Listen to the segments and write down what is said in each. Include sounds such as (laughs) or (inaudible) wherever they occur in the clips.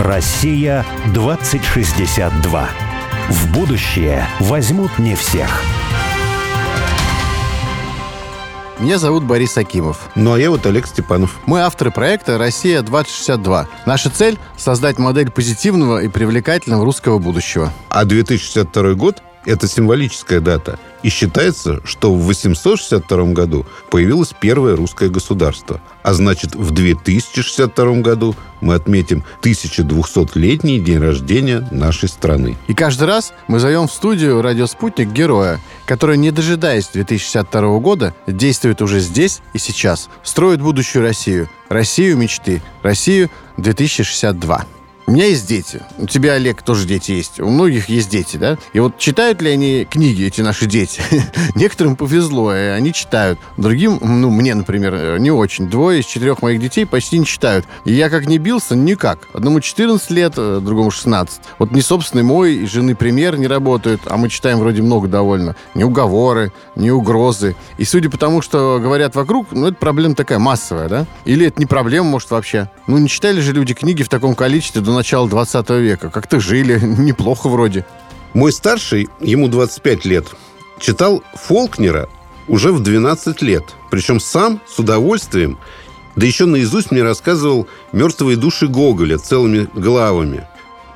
Россия 2062. В будущее возьмут не всех. Меня зовут Борис Акимов. Ну, а я вот Олег Степанов. Мы авторы проекта «Россия-2062». Наша цель — создать модель позитивного и привлекательного русского будущего. А 2062 год – это символическая дата. И считается, что в 862 году появилось первое русское государство. А значит, в 2062 году мы отметим 1200-летний день рождения нашей страны. И каждый раз мы зовем в студию «Радиоспутник» героя, который, не дожидаясь 2062 года, действует уже здесь и сейчас, строит будущую Россию, Россию мечты, Россию 2062. У меня есть дети. У тебя, Олег, тоже дети есть. У многих есть дети, да? И вот читают ли они книги, эти наши дети? (laughs) Некоторым повезло, и они читают. Другим, ну, мне, например, не очень. Двое из четырех моих детей почти не читают. И я как не бился, никак. Одному 14 лет, э, другому 16. Вот ни собственный мой и жены пример не работают, а мы читаем вроде много довольно. Ни уговоры, ни угрозы. И судя по тому, что говорят вокруг, ну, это проблема такая массовая, да? Или это не проблема, может, вообще? Ну, не читали же люди книги в таком количестве до начала 20 века. Как-то жили, (laughs) неплохо вроде. Мой старший, ему 25 лет, читал Фолкнера уже в 12 лет. Причем сам с удовольствием, да еще наизусть мне рассказывал «Мертвые души Гоголя» целыми главами.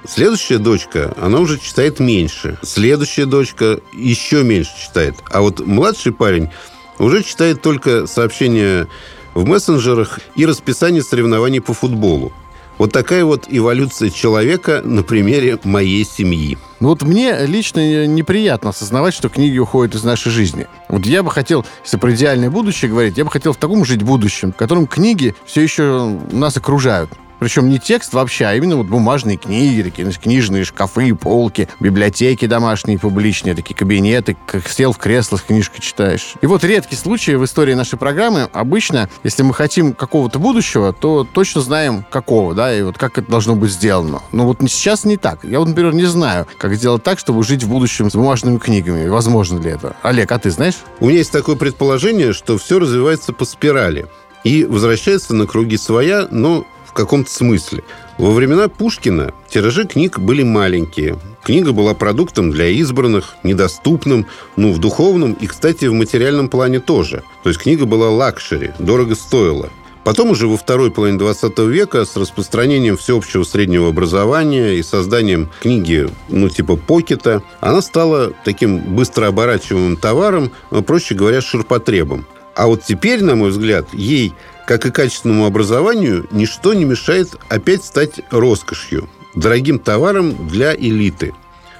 Следующая дочка, она уже читает меньше. Следующая дочка еще меньше читает. А вот младший парень уже читает только сообщения в мессенджерах и расписание соревнований по футболу. Вот такая вот эволюция человека на примере моей семьи. Ну вот мне лично неприятно осознавать, что книги уходят из нашей жизни. Вот я бы хотел, если про идеальное будущее говорить, я бы хотел в таком жить будущем, в котором книги все еще нас окружают. Причем не текст вообще, а именно вот бумажные книги, такие книжные шкафы, полки, библиотеки домашние, публичные, такие кабинеты, как сел в кресло, с книжкой читаешь. И вот редкий случай в истории нашей программы. Обычно, если мы хотим какого-то будущего, то точно знаем какого, да, и вот как это должно быть сделано. Но вот сейчас не так. Я вот, например, не знаю, как сделать так, чтобы жить в будущем с бумажными книгами. Возможно ли это? Олег, а ты знаешь? У меня есть такое предположение, что все развивается по спирали и возвращается на круги своя, но в каком-то смысле. Во времена Пушкина тиражи книг были маленькие. Книга была продуктом для избранных, недоступным, ну, в духовном и, кстати, в материальном плане тоже. То есть книга была luxury, дорого стоила. Потом уже во второй половине 20 века с распространением всеобщего среднего образования и созданием книги, ну, типа pocket а, она стала таким быстро оборачиваемым товаром, проще говоря, ширпотребом. А вот теперь, на мой взгляд, ей как и качественному образованию, ничто не мешает опять стать роскошью, дорогим товаром для элиты.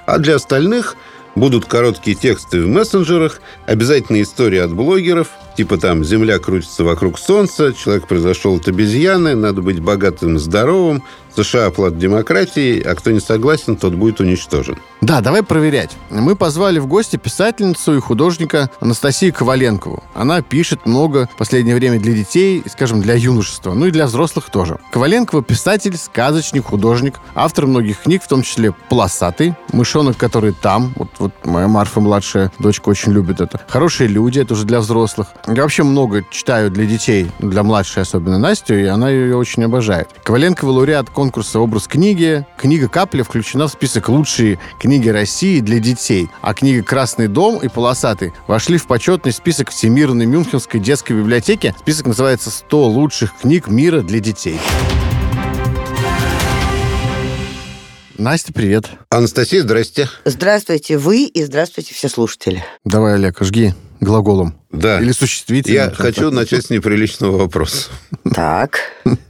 А для остальных будут короткие тексты в мессенджерах, обязательно истории от блогеров, типа там «Земля крутится вокруг Солнца», «Человек произошел от обезьяны», «Надо быть богатым здоровым», США плат демократии, а кто не согласен, тот будет уничтожен. Да, давай проверять. Мы позвали в гости писательницу и художника Анастасию Коваленкову. Она пишет много в последнее время для детей, скажем, для юношества, ну и для взрослых тоже. Коваленкова писатель, сказочник, художник, автор многих книг, в том числе «Полосатый», «Мышонок, который там», вот, вот моя Марфа, младшая дочка, очень любит это. «Хорошие люди», это уже для взрослых. Я вообще много читаю для детей, для младшей особенно Настю, и она ее очень обожает. Коваленкова лауреат конкурса «Образ книги». Книга «Капля» включена в список «Лучшие книги России для детей», а книга «Красный дом» и «Полосатый» вошли в почетный список Всемирной Мюнхенской детской библиотеки. Список называется «100 лучших книг мира для детей». Настя, привет. Анастасия, здрасте. Здравствуйте вы и здравствуйте все слушатели. Давай, Олег, жги глаголом. Да. Или существительным. Я хочу так. начать с неприличного вопроса. Так.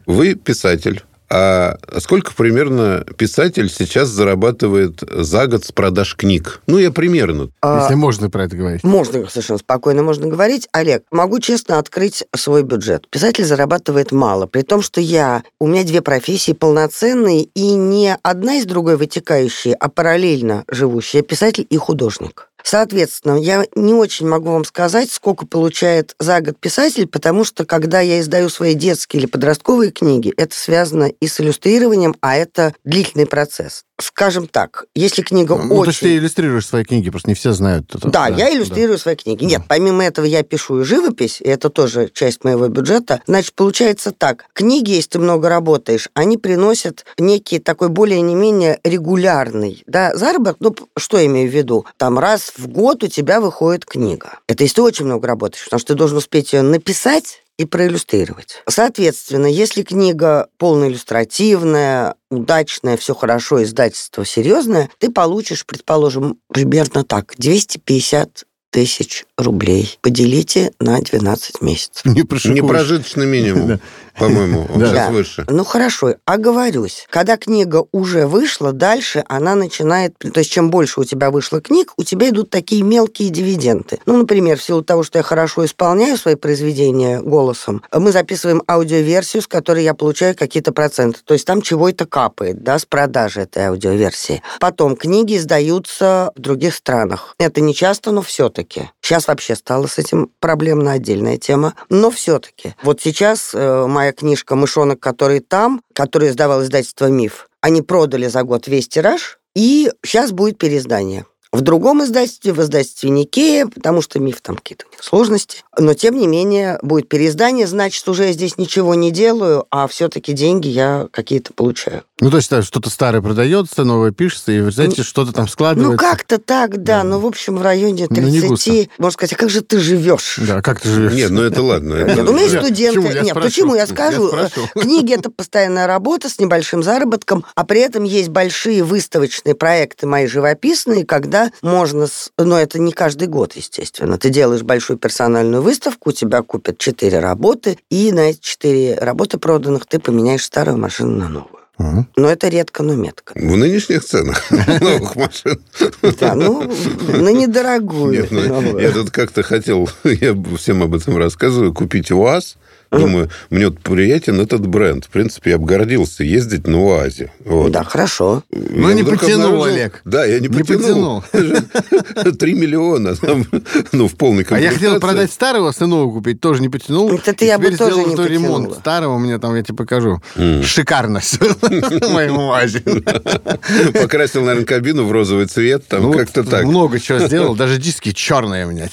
Вы писатель. А сколько примерно писатель сейчас зарабатывает за год с продаж книг? Ну, я примерно. А, Если можно про это говорить. Можно, совершенно спокойно можно говорить. Олег, могу честно открыть свой бюджет. Писатель зарабатывает мало, при том, что я... У меня две профессии полноценные, и не одна из другой вытекающие, а параллельно живущие. писатель и художник. Соответственно, я не очень могу вам сказать, сколько получает за год писатель, потому что когда я издаю свои детские или подростковые книги, это связано и с иллюстрированием, а это длительный процесс. Скажем так, если книга Ну, очень... то есть ты иллюстрируешь свои книги, просто не все знают это. Да, я иллюстрирую свои книги. Нет, помимо этого я пишу и живопись, и это тоже часть моего бюджета. Значит, получается так. Книги, если ты много работаешь, они приносят некий такой более не менее регулярный да, заработок. Ну, что я имею в виду? Там раз в год у тебя выходит книга. Это если ты очень много работаешь, потому что ты должен успеть ее написать, и проиллюстрировать. Соответственно, если книга полноиллюстративная, удачная, все хорошо, издательство серьезное, ты получишь, предположим, примерно так, 250 тысяч рублей. Поделите на 12 месяцев. Не прошикуешь. Непрожиточный минимум, (laughs) по-моему, он Да. сейчас выше. Ну хорошо, оговорюсь. Когда книга уже вышла, дальше она начинает... То есть чем больше у тебя вышло книг, у тебя идут такие мелкие дивиденды. Ну, например, в силу того, что я хорошо исполняю свои произведения голосом, мы записываем аудиоверсию, с которой я получаю какие-то проценты. То есть там чего-то капает, да, с продажи этой аудиоверсии. Потом книги издаются в других странах. Это не часто, но все-таки. Сейчас вообще стало с этим проблемно отдельная тема. Но все-таки. Вот сейчас э, моя книжка «Мышонок, который там», которую издавал издательство «Миф», они продали за год весь тираж, и сейчас будет переиздание. В другом издательстве, в издательстве Никея, потому что миф там какие-то у них сложности. Но, тем не менее, будет переиздание, значит, уже я здесь ничего не делаю, а все-таки деньги я какие-то получаю. Ну, то есть да, что-то старое продается, новое пишется, и, вы знаете, что-то там складывается. Ну, как-то так, да. Ну, в общем, в районе Ну, не 30. густо. можно сказать, а как же ты живешь? Да, как ты живешь? Нет, ну это ладно. Нет, у меня студенты. почему? Я Нет, спрошу. почему я скажу? спрошу. (laughs) Книги это постоянная работа с небольшим заработком, а при этом есть большие выставочные проекты мои живописные, когда можно, с- но это не каждый год, естественно. Ты делаешь большую персональную выставку, у тебя купят четыре работы, и на эти четыре работы проданных ты поменяешь старую машину на новую. Мгм. Но это редко, но метко. В нынешних ценах (laughs) новых машин. Да, ну, на недорогую. Нет, ну, я тут как-то хотел, (laughs) я всем об этом рассказываю, купить УАЗ. Думаю, мне вот приятен этот бренд. В принципе, я бы гордился ездить на УАЗе. Вот. Да, хорошо. Ну, Я не потянул, обнаружил- Олег. Да, я не, Не потянул. (laughs) Три миллиона. там, Ну, в полной А я хотел комплектации. продать старого, с нового купить, тоже не потянул. Это ты я бы тоже сделал не той ремонт потянула. старого, у меня там, я тебе покажу. Шикарно все (laughs) в моем УАЗе. (laughs) Покрасил, наверное, кабину в розовый цвет. Там Ну, как-то так. Много чего сделал, даже диски черные у меня.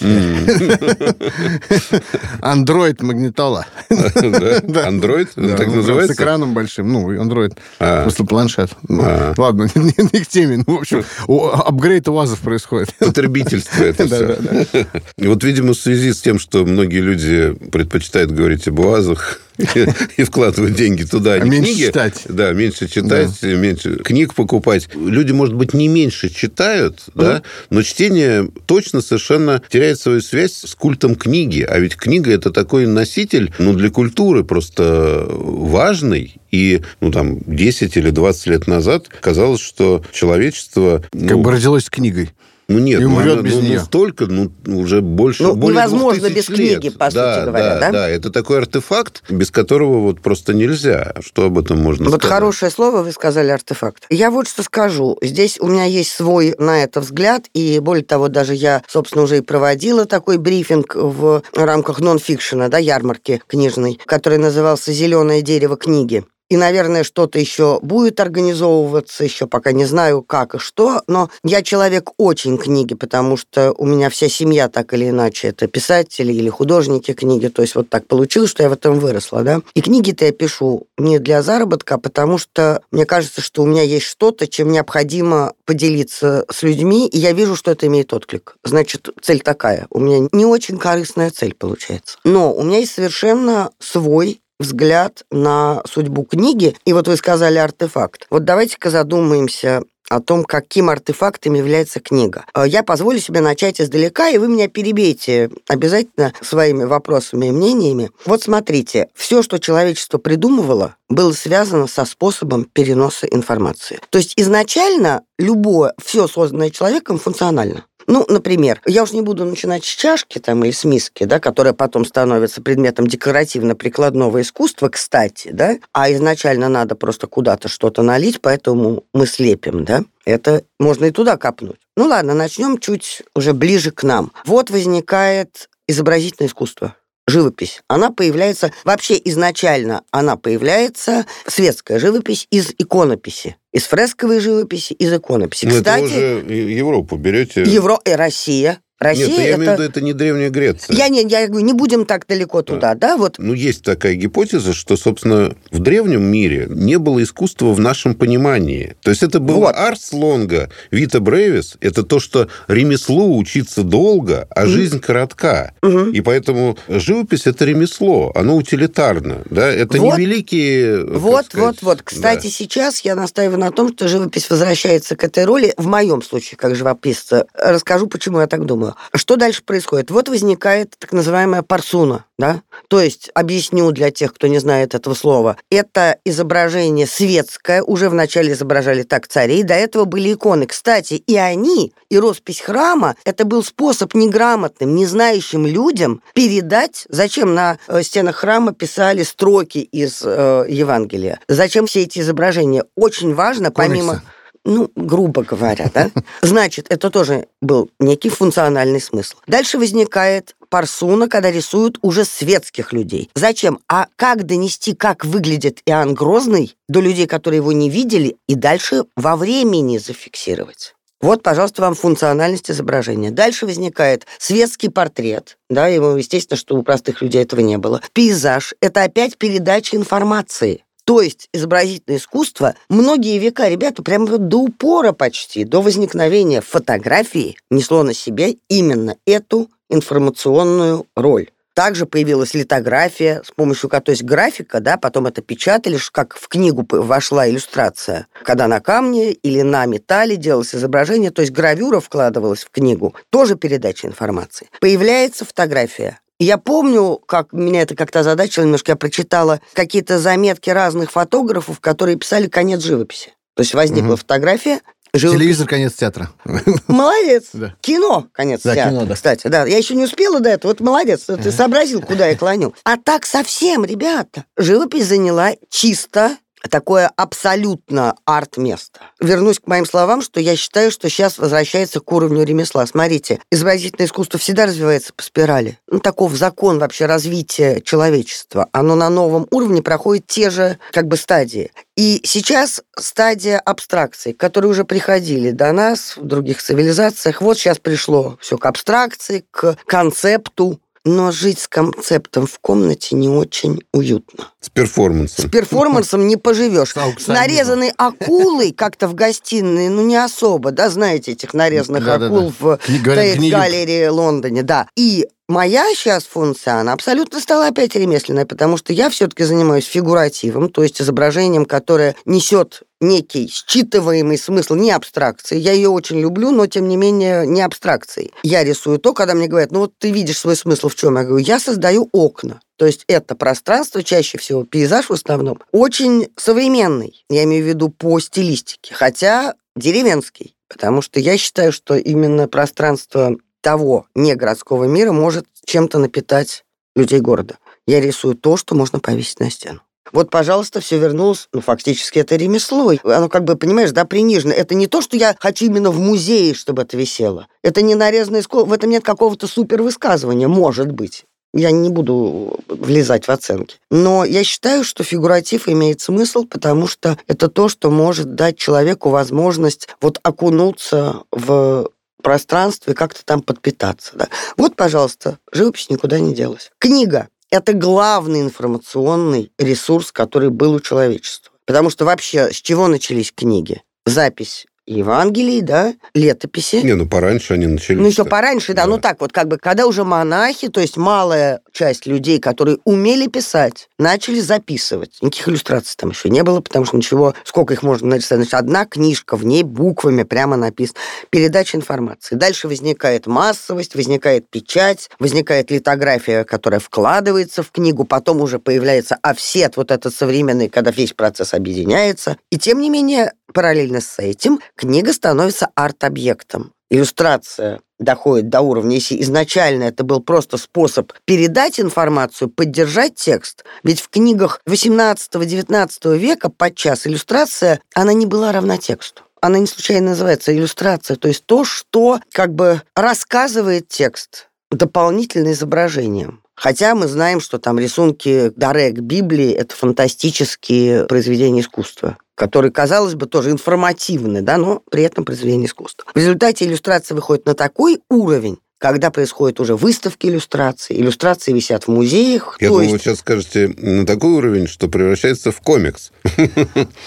Андроид магнитола. (laughs) Андроид? Так ну, С называется? экраном большим. Ну, Android. А. Просто планшет. Ну, А. Ладно, (laughs) не, к теме. Ну, в общем, апгрейд УАЗов происходит. (laughs) Потребительство это все. Вот, видимо, в связи с тем, что многие люди предпочитают говорить об УАЗах (laughs) и вкладывать деньги туда, а меньше книги. читать. Да, меньше читать, меньше книг покупать. Люди, может быть, не меньше читают, да, но чтение точно совершенно теряет свою связь с культом книги. А ведь книга – это такой носитель, ну, для культуры просто важный. И, ну, там, 10 или 20 лет назад казалось, что человечество... Как ну, бы родилось с книгой. Ну нет, И ну, умрет она- без ну, нее. столько, ну уже больше. Ну, более невозможно 2000 без лет. книги, по сути да, говоря, да? Да, это такой артефакт, без которого вот просто нельзя. Что об этом можно Вот сказать? хорошее слово вы сказали, артефакт. Я вот что скажу. Здесь у меня есть свой на это взгляд, и более того, даже я, собственно, уже и проводила такой брифинг в рамках нон-фикшена, да, ярмарки книжной, который назывался «Зеленое дерево книги». И, наверное, что-то еще будет организовываться, еще пока не знаю, как и что, но я человек очень книги, потому что у меня вся семья так или иначе это писатели или художники книги, то есть вот так получилось, что я в этом выросла, да. И книги-то я пишу не для заработка, а потому что мне кажется, что у меня есть что-то, чем необходимо поделиться с людьми, и я вижу, что это имеет отклик. Значит, цель такая. У меня не очень корыстная цель получается. Но у меня есть совершенно свой взгляд на судьбу книги. И вот вы сказали артефакт. Вот давайте-ка задумаемся о том, каким артефактом является книга. Э, Я позволю себе начать издалека, и вы меня перебейте обязательно своими вопросами и мнениями. Вот смотрите, все, что человечество придумывало, было связано со способом переноса информации. То есть изначально любое, все созданное человеком функционально. Ну, например, я уж не буду начинать с чашки там или с миски, да, которая потом становится предметом декоративно-прикладного искусства, кстати, да, а изначально надо просто куда-то что-то налить, поэтому мы слепим, да. Это можно и туда копнуть. Ну ладно, начнем чуть уже ближе к нам. Вот возникает изобразительное искусство живопись, она появляется, вообще изначально она появляется, светская живопись, из иконописи. Из фресковой живописи, из иконописи. Ну, Кстати, это уже Европу берете. Евро... и Россия. Россия Нет, ну, я это... имею в виду, это не Древняя Греция. Я не, я говорю, не будем так далеко туда, да, вот. Ну, есть такая гипотеза, что, собственно, в древнем мире не было искусства в нашем понимании. То есть это было Вот. арс лонга, вита бревис. Это то, что ремеслу учиться долго, а жизнь коротка. Мгм. И поэтому живопись – это ремесло, оно утилитарно. Да? Это Вот. не великие... как Вот, сказать, вот, вот. Кстати, да. сейчас я настаиваю на том, что живопись возвращается к этой роли. В моем случае, как живописца, расскажу, почему я так думаю. Что дальше происходит? Вот возникает так называемая парсуна, да? То есть, объясню для тех, кто не знает этого слова. Это изображение светское, уже вначале изображали так царей, до этого были иконы. Кстати, и они, и роспись храма, это был способ неграмотным, не знающим людям передать, зачем на э, стенах храма писали строки из э, Евангелия. Зачем все эти изображения? Очень важно, помимо... Комиксы. Ну, грубо говоря, да? (laughs) Значит, это тоже был некий функциональный смысл. Дальше возникает парсуна, когда рисуют уже светских людей. Зачем? А как донести, как выглядит Иоанн Грозный до людей, которые его не видели, и дальше во времени зафиксировать? Вот, пожалуйста, вам функциональность изображения. Дальше возникает светский портрет. Да, его, естественно, что у простых людей этого не было. Пейзаж – это опять передача информации. То есть изобразительное искусство многие века, ребята, прямо вот до упора почти, до возникновения фотографии несло на себе именно эту информационную роль. Также появилась литография, с помощью, ко- то есть графика, да, потом это печатали, как в книгу вошла иллюстрация, когда на камне или на металле делалось изображение, то есть гравюра вкладывалась в книгу, тоже передача информации. Появляется фотография. Я помню, как меня это как-то озадачило немножко, я прочитала какие-то заметки разных фотографов, которые писали конец живописи. То есть возникла Мгм. фотография, живопись. Телевизор, конец театра. (laughs) Молодец. Да. Кино, конец Да, театра, кино, да. кстати. Да, я еще не успела до этого. Вот молодец, ты сообразил, куда я клоню. А так совсем, ребята. Живопись заняла чисто такое абсолютно арт-место. Вернусь к моим словам, что я считаю, что сейчас возвращается к уровню ремесла. Смотрите, изобразительное искусство всегда развивается по спирали. Ну, таков закон вообще развития человечества. Оно на новом уровне проходит те же как бы стадии. И сейчас стадия абстракции, которые уже приходили до нас в других цивилизациях. Вот сейчас пришло все к абстракции, к концепту. Но жить с концептом в комнате не очень уютно. С перформансом. С перформансом не поживешь. С нарезанной акулой как-то в гостиной, ну, не особо, да, знаете, этих нарезанных Да-да-да. акул в говорят, Тейт гниют. галерее Лондоне, да. И моя сейчас функция, она абсолютно стала опять ремесленной, потому что я все-таки занимаюсь фигуративом, то есть изображением, которое несет некий считываемый смысл, не абстракции. Я ее очень люблю, но, тем не менее, не абстракцией. Я рисую то, когда мне говорят, ну вот ты видишь свой смысл в чем? Я говорю, я создаю окна. То есть это пространство, чаще всего пейзаж в основном, очень современный, я имею в виду по стилистике, хотя деревенский, потому что я считаю, что именно пространство того негородского мира может чем-то напитать людей города. Я рисую то, что можно повесить на стену. Вот, пожалуйста, все вернулось. Ну, фактически это ремесло. Оно как бы, понимаешь, да, принижено. Это не то, что я хочу именно в музее, чтобы это висело. Это не нарезанное скол. В этом нет какого-то супер высказывания, может быть. Я не буду влезать в оценки. Но я считаю, что фигуратив имеет смысл, потому что это то, что может дать человеку возможность вот окунуться в пространство и как-то там подпитаться. Да. Вот, пожалуйста, живопись никуда не делась. Книга – это главный информационный ресурс, который был у человечества. Потому что вообще с чего начались книги? Запись Евангелий, да, летописи. Не, ну пораньше они начались. Ну, еще пораньше, да, ну так вот, как бы, когда уже монахи, то есть малая часть людей, которые умели писать, начали записывать. Никаких иллюстраций там еще не было, потому что ничего, сколько их можно нарисовать? Значит, одна книжка, в ней буквами прямо написано. Передача информации. Дальше возникает массовость, возникает печать, возникает литография, которая вкладывается в книгу, потом уже появляется офсет, вот этот современный, когда весь процесс объединяется. И тем не менее, параллельно с этим книга становится арт-объектом. Иллюстрация доходит до уровня, если изначально это был просто способ передать информацию, поддержать текст, ведь в книгах 18-19 века подчас иллюстрация, она не была равна тексту. Она не случайно называется иллюстрация, то есть то, что как бы рассказывает текст дополнительно изображением. Хотя мы знаем, что там рисунки Даре к Библии – это фантастические произведения искусства которые, казалось бы, тоже информативны, да, но при этом произведение искусства. В результате иллюстрация выходит на такой уровень, когда происходят уже выставки иллюстраций, иллюстрации висят в музеях. Я думаю, есть... вы сейчас скажете на такой уровень, что превращается в комикс. (laughs)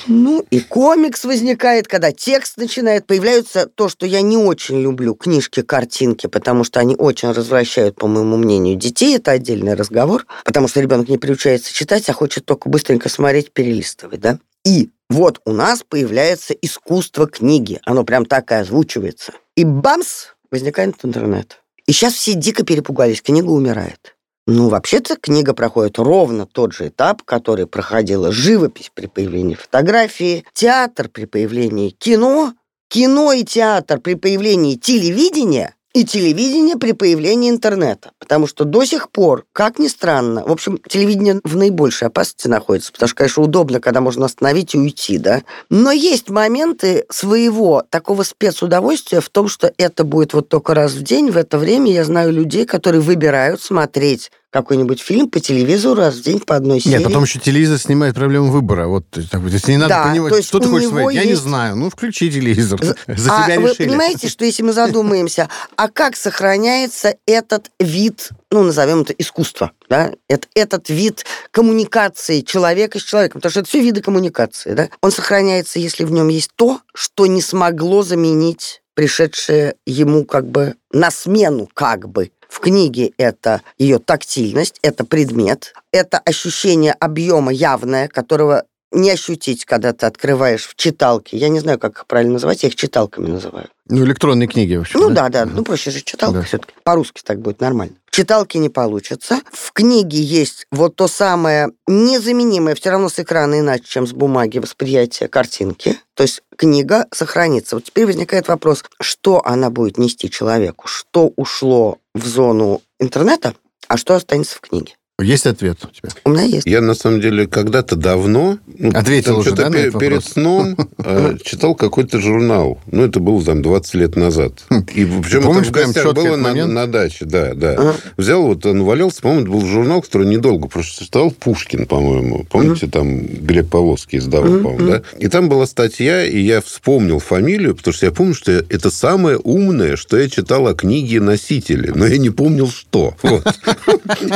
Ну, и комикс возникает, когда текст начинает. Появляются то, что я не очень люблю, книжки, картинки, потому что они очень развращают, по моему мнению, детей. Это отдельный разговор, потому что ребенок не приучается читать, а хочет только быстренько смотреть, перелистывать, да? И вот у нас появляется искусство книги. Оно прям так и озвучивается. И бамс, возникает интернет. И сейчас все дико перепугались, книга умирает. Ну, вообще-то книга проходит ровно тот же этап, который проходила живопись при появлении фотографии, театр при появлении кино, кино и театр при появлении телевидения, и телевидение при появлении интернета. Потому что до сих пор, как ни странно, в общем, телевидение в наибольшей опасности находится, потому что, конечно, удобно, когда можно остановить и уйти, да. Но есть моменты своего такого спецудовольствия в том, что это будет вот только раз в день. В это время я знаю людей, которые выбирают смотреть какой-нибудь фильм по телевизору раз в день по одной серии. Нет, потом еще телевизор снимает проблему выбора. Вот, так, если не надо да, понимать, что ты хочешь смотреть, есть... я не знаю. Ну, включи телевизор. За (laughs) а тебя решили. Вы понимаете, (laughs) что если мы задумаемся, а как сохраняется этот вид, ну, назовем это искусство, да, это, этот вид коммуникации человека с человеком, потому что это все виды коммуникации, да, он сохраняется, если в нем есть то, что не смогло заменить пришедшее ему как бы на смену как бы в книге это ее тактильность, это предмет, это ощущение объема явное, которого не ощутить, когда ты открываешь в читалке. Я не знаю, как их правильно называть, я их читалками называю. Ну, электронные книги, в общем. Ну, да, да, да. ну, проще же читалка да. все-таки. По-русски так будет нормально. В читалке не получится. В книге есть вот то самое незаменимое, все равно с экрана иначе, чем с бумаги, восприятие картинки. То есть книга сохранится. Вот теперь возникает вопрос, что она будет нести человеку? Что ушло в зону интернета, а что останется в книге? Есть ответ у тебя? У меня есть. Я, на самом деле, когда-то давно... Ну, Ответил уже, да, пер- Перед сном э, (laughs) читал какой-то журнал. Ну, это было там 20 лет назад. И причем Помнишь, это в гостях было на, на даче, да, да. Ага. Взял, вот он валялся, по-моему, это был журнал, который недолго прочитал, Пушкин, по-моему. Помните, там Глеб Павловский издавал, по-моему, да? И там была статья, и я вспомнил фамилию, потому что я помню, что это самое умное, что я читал о книге «Носители», но я не помнил, что. (laughs)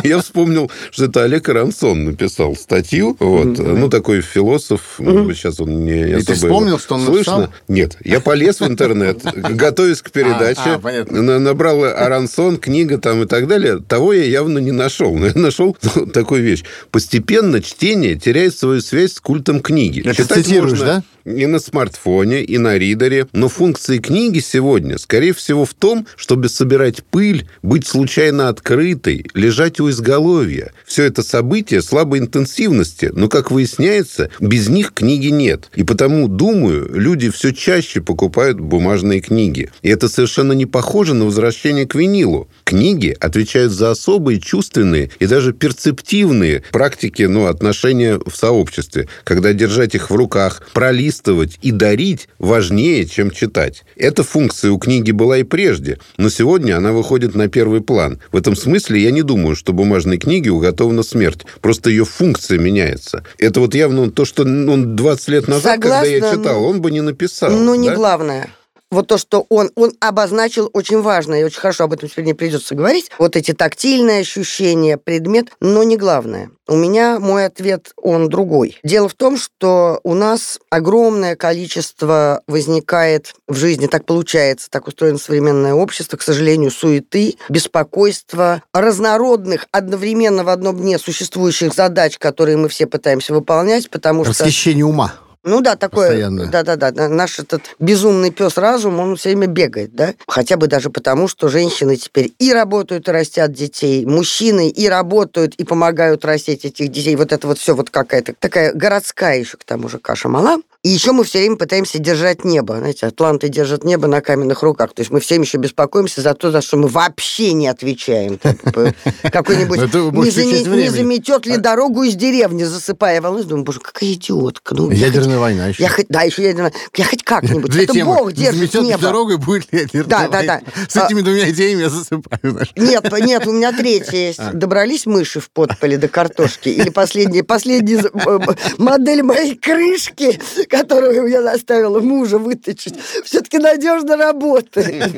Я вспомнил что это Олег Рансон написал статью. Вот. Mm-hmm. Ну, такой философ. Mm-hmm. Сейчас он не особо... И ты вспомнил, что он слышно. написал? Нет. Я полез в интернет, (laughs) готовясь к передаче. А, набрал Арансон, книга там и так далее. Того я явно не нашел. Но я нашел (laughs) такую вещь. Постепенно чтение теряет свою связь с культом книги. Это цитируешь, да? И на смартфоне, и на ридере. Но функции книги сегодня, скорее всего, в том, чтобы собирать пыль, быть случайно открытой, лежать у изголовья. Все это события слабой интенсивности, но, как выясняется, без них книги нет. И потому, думаю, люди все чаще покупают бумажные книги. И это совершенно не похоже на возвращение к винилу. Книги отвечают за особые чувственные и даже перцептивные практики ну, отношения в сообществе, когда держать их в руках, пролистывать перелистывать и дарить важнее, чем читать. Эта функция у книги была и прежде, но сегодня она выходит на первый план. В этом смысле я не думаю, что бумажной книге уготована смерть. Просто ее функция меняется. Это вот явно то, что он 20 лет назад, Согласна, когда я читал, он бы не написал. Ну, не да? главное вот то, что он, он обозначил очень важно, и очень хорошо об этом не придется говорить, вот эти тактильные ощущения, предмет, но не главное. У меня мой ответ, он другой. Дело в том, что у нас огромное количество возникает в жизни, так получается, так устроено современное общество, к сожалению, суеты, беспокойства, разнородных, одновременно в одном дне существующих задач, которые мы все пытаемся выполнять, потому Восхищение что... Восхищение ума. Ну да, такое. Да-да-да. Наш этот безумный пес разум, он все время бегает, да? Хотя бы даже потому, что женщины теперь и работают, и растят детей, мужчины и работают, и помогают растить этих детей. Вот это вот все вот какая-то такая городская еще к тому же каша мала. И еще мы все время пытаемся держать небо. Знаете, атланты держат небо на каменных руках. То есть мы всем еще беспокоимся за то, за что мы вообще не отвечаем. Какой-нибудь (laughs) не заметет ли а дорогу из деревни, засыпая волны. Думаю, боже, какая идиотка. Ну, ядерная война еще. Да, еще ядерная Я хоть как-нибудь. Это Бог держит небо. дорогу и будет ядерная Да, да, да. С этими двумя идеями я засыпаю. Нет, нет, у меня третья есть. А. Добрались мыши в подполе до картошки? Или последняя, последняя э, модель моей крышки, которую я заставила мужа вытащить, все-таки надежно работает.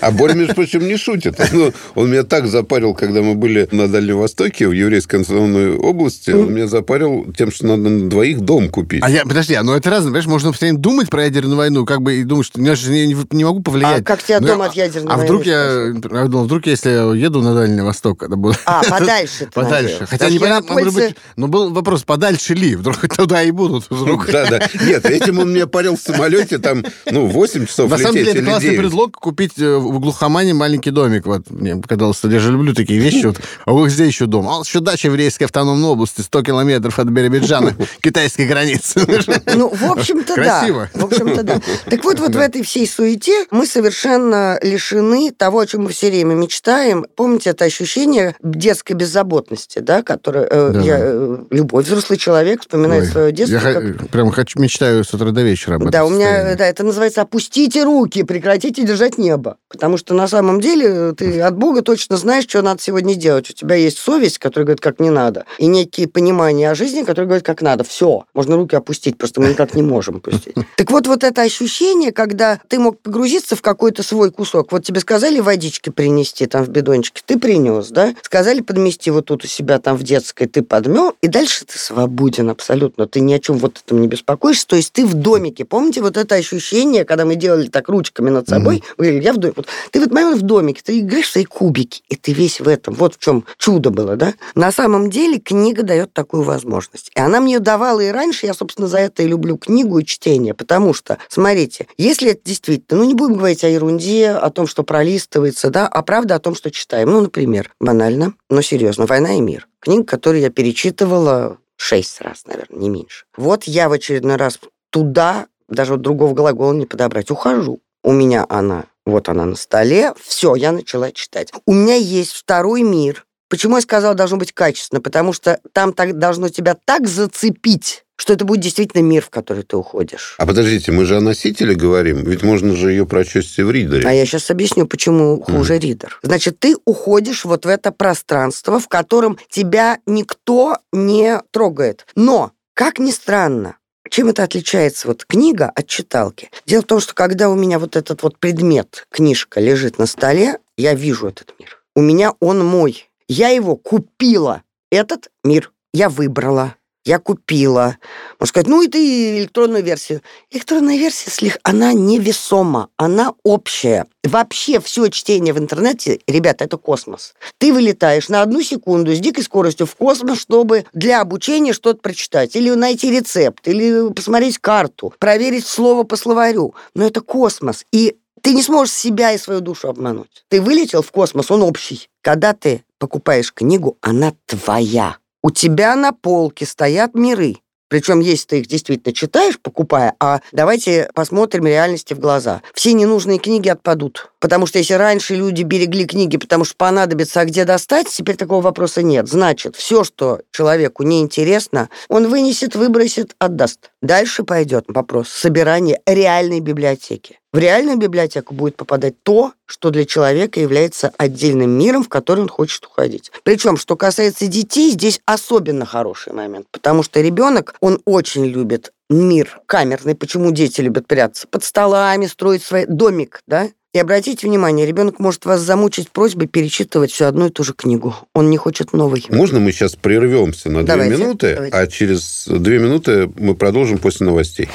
А Боря, между прочим, не шутит. (laughs) Ну, он меня так запарил, когда мы были на Дальнем Востоке, в еврейской национальной области, он меня запарил тем, что надо на двоих дом купить. А я, подожди, а ну это разное, понимаешь, можно постоянно думать про ядерную войну, как бы и думать, что я же не, не могу повлиять. А как тебя ну, дома от ядерной а войны? Вдруг я, а вдруг если я еду на Дальний Восток, это будет... А, подальше (laughs) Подальше. Хотя непонятно, может быть, ну был вопрос, подальше ли? Вдруг (laughs) туда и будут вдруг. (laughs) Да, да. Нет, этим он меня парил в самолете, там, ну, 8 часов На самом деле, это классный предлог купить э, в глухомане маленький домик. Вот, мне показалось, что я же люблю такие вещи. Вот, а вот здесь еще дом. А еще дача в Рейской автономной области, 100 километров от Биробиджана, (laughs) китайской границы. (laughs) Ну, в общем-то, да. Красиво. В общем-то, да. Так вот, вот в этой всей суете мы совершенно лишены того, о чем мы все время мечтаем. Помните это ощущение детской беззаботности, да, которое э, да. я, э, любой взрослый человек вспоминает Ой, свое детство. Я как... прям хочу, мечтаю с утра до вечера об Да, у меня, да, это называется «опустите руки, прекратите держать небо». Потому что на самом деле ты от Бога точно знаешь, что надо сегодня делать. У тебя есть совесть, которая говорит, как не надо, и некие понимания о жизни, которые говорят, как надо. Все, можно руки опустить, просто мы никак не можем опустить. (laughs) Так вот, вот это ощущение, когда ты мог погрузиться в какой-то свой кусок. Вот тебе сказали водички принести там в бидончике, ты принес, да? Сказали подмести вот тут у себя там в детской, ты подмел, и дальше ты свободен абсолютно. Ты ни о чем вот этом не беспокоишься. То есть ты в домике. Помните вот это ощущение, когда мы делали так ручками над собой? Mm-hmm. Вы говорили, я в доме. Вот, ты в этот момент в домике, ты играешь в свои кубики, и ты весь в этом. Вот в чем чудо было, да? На самом деле книга дает такую возможность. И она мне давала и раньше, я, собственно, за это и люблю книгу и чтение, потому что, смотрите, если это действительно, ну, не будем говорить о ерунде, о том, что пролистывается, да, а правда о том, что читаем. Ну, например, банально, но серьезно, «Война и мир». Книга, которую я перечитывала шесть раз, наверное, не меньше. Вот я в очередной раз туда, даже вот другого глагола не подобрать, ухожу. У меня она, вот она на столе, все, я начала читать. У меня есть второй мир. Почему я сказала, должно быть качественно? Потому что там так, должно тебя так зацепить, что это будет действительно мир, в который ты уходишь. А подождите, мы же о носителе говорим, ведь можно же ее прочесть в ридере. А я сейчас объясню, почему хуже mm. ридер. Значит, ты уходишь вот в это пространство, в котором тебя никто не трогает. Но, как ни странно, чем это отличается вот книга от читалки? Дело в том, что когда у меня вот этот вот предмет, книжка, лежит на столе, я вижу этот мир. У меня он мой. Я его купила. Этот мир я выбрала я купила. Можно сказать, ну, и электронную версию. Электронная версия, она невесома, она общая. Вообще все чтение в интернете, ребята, это космос. Ты вылетаешь на одну секунду с дикой скоростью в космос, чтобы для обучения что-то прочитать. Или найти рецепт, или посмотреть карту, проверить слово по словарю. Но это космос. И ты не сможешь себя и свою душу обмануть. Ты вылетел в космос, он общий. Когда ты покупаешь книгу, она твоя. У тебя на полке стоят миры. Причем, если ты их действительно читаешь, покупая, а давайте посмотрим реальности в глаза. Все ненужные книги отпадут. Потому что если раньше люди берегли книги, потому что понадобится, а где достать, теперь такого вопроса нет. Значит, все, что человеку неинтересно, он вынесет, выбросит, отдаст. Дальше пойдет вопрос собирания реальной библиотеки. В реальную библиотеку будет попадать то, что для человека является отдельным миром, в который он хочет уходить. Причем, что касается детей, здесь особенно хороший момент, потому что ребенок, он очень любит мир камерный. Почему дети любят прятаться? Под столами строить свой домик, да? И обратите внимание, ребенок может вас замучить просьбой перечитывать всю одну и ту же книгу. Он не хочет новой. Можно мы сейчас прервемся на давайте, две минуты, давайте. а через две минуты мы продолжим после новостей.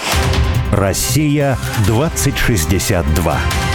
Россия 2062.